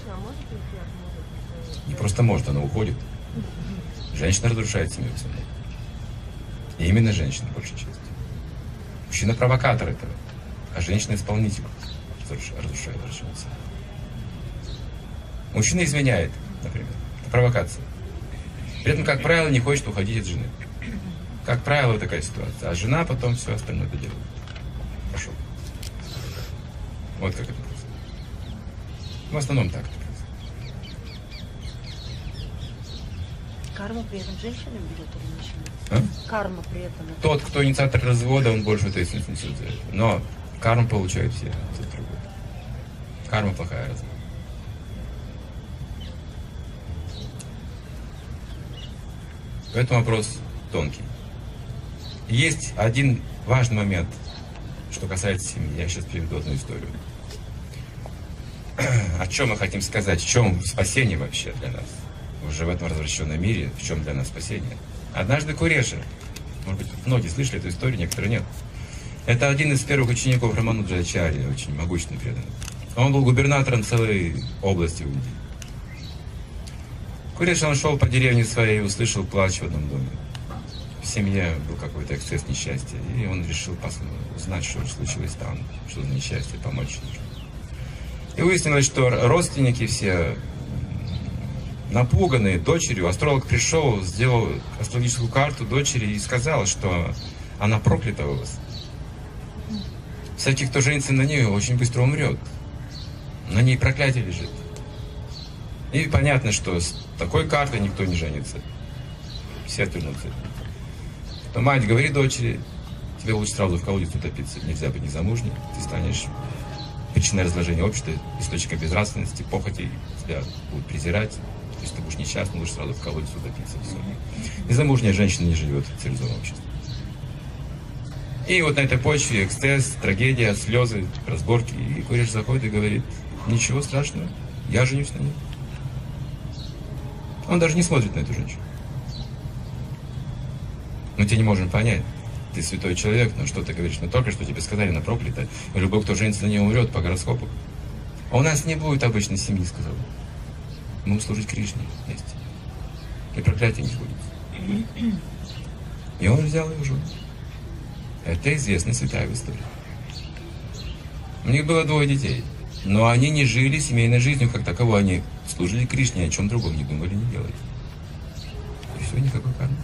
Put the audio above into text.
женщина может уйти от мужа? Не просто может, она уходит. Женщина разрушает семью основном. И именно женщина, большей частью. Мужчина провокатор этого, а женщина исполнитель разруш- разрушает разрушает семью. Мужчина изменяет, например. Это провокация. При этом, как правило, не хочет уходить от жены. Как правило, такая ситуация. А жена потом все остальное доделает. Пошел. Вот как это просто. В основном так. Карма при этом женщина берет или мужчина? А? Карма при этом. это- Тот, кто инициатор развода, он больше ответственность несет за это. Но карму получают все, тот другой. Карма плохая разве? Поэтому вопрос тонкий. Есть один важный момент, что касается семьи. Я сейчас приведу одну историю. О чем мы хотим сказать? В чем спасение вообще для нас? Уже в этом развращенном мире, в чем для нас спасение? Однажды Куреша, может быть, многие слышали эту историю, некоторые нет. Это один из первых учеников Рамануджа Ачарьи, очень могущественный преданный. Он был губернатором целой области в Индии. Он шел по деревне своей и услышал плач в одном доме. В семье был какой-то эксцесс несчастья, и он решил узнать, что случилось там, что за несчастье, помочь нужно. И выяснилось, что родственники все напуганные дочерью, астролог пришел, сделал астрологическую карту дочери и сказал, что она проклята у вас. Всякий, кто женится на нее, очень быстро умрет. На ней проклятие лежит. И понятно, что с такой картой никто не женится. Все отвернутся. То мать говорит дочери, тебе лучше сразу в колодец утопиться, нельзя быть незамужней, ты станешь причиной разложения общества, источником безнравственности, похоти, тебя будут презирать, то есть ты будешь несчастным, лучше сразу в колодец утопиться. Все. Незамужняя женщина не живет в цивилизованном обществе. И вот на этой почве эксцесс, трагедия, слезы, разборки. И Куриш заходит и говорит, ничего страшного, я женюсь на ней. Он даже не смотрит на эту женщину. Мы тебя не можем понять. Ты святой человек, но что ты говоришь? Мы только что тебе сказали, она проклята. И любой, кто женится на ней, умрет по гороскопу. А у нас не будет обычной семьи, сказал. он. Мы будем служить Кришне вместе. И проклятие не будет. И он взял ее жену. Это известная святая в истории. У них было двое детей. Но они не жили семейной жизнью как таковой. Они служили Кришне, о чем другом не думали, не делали. И все, никакой кармы.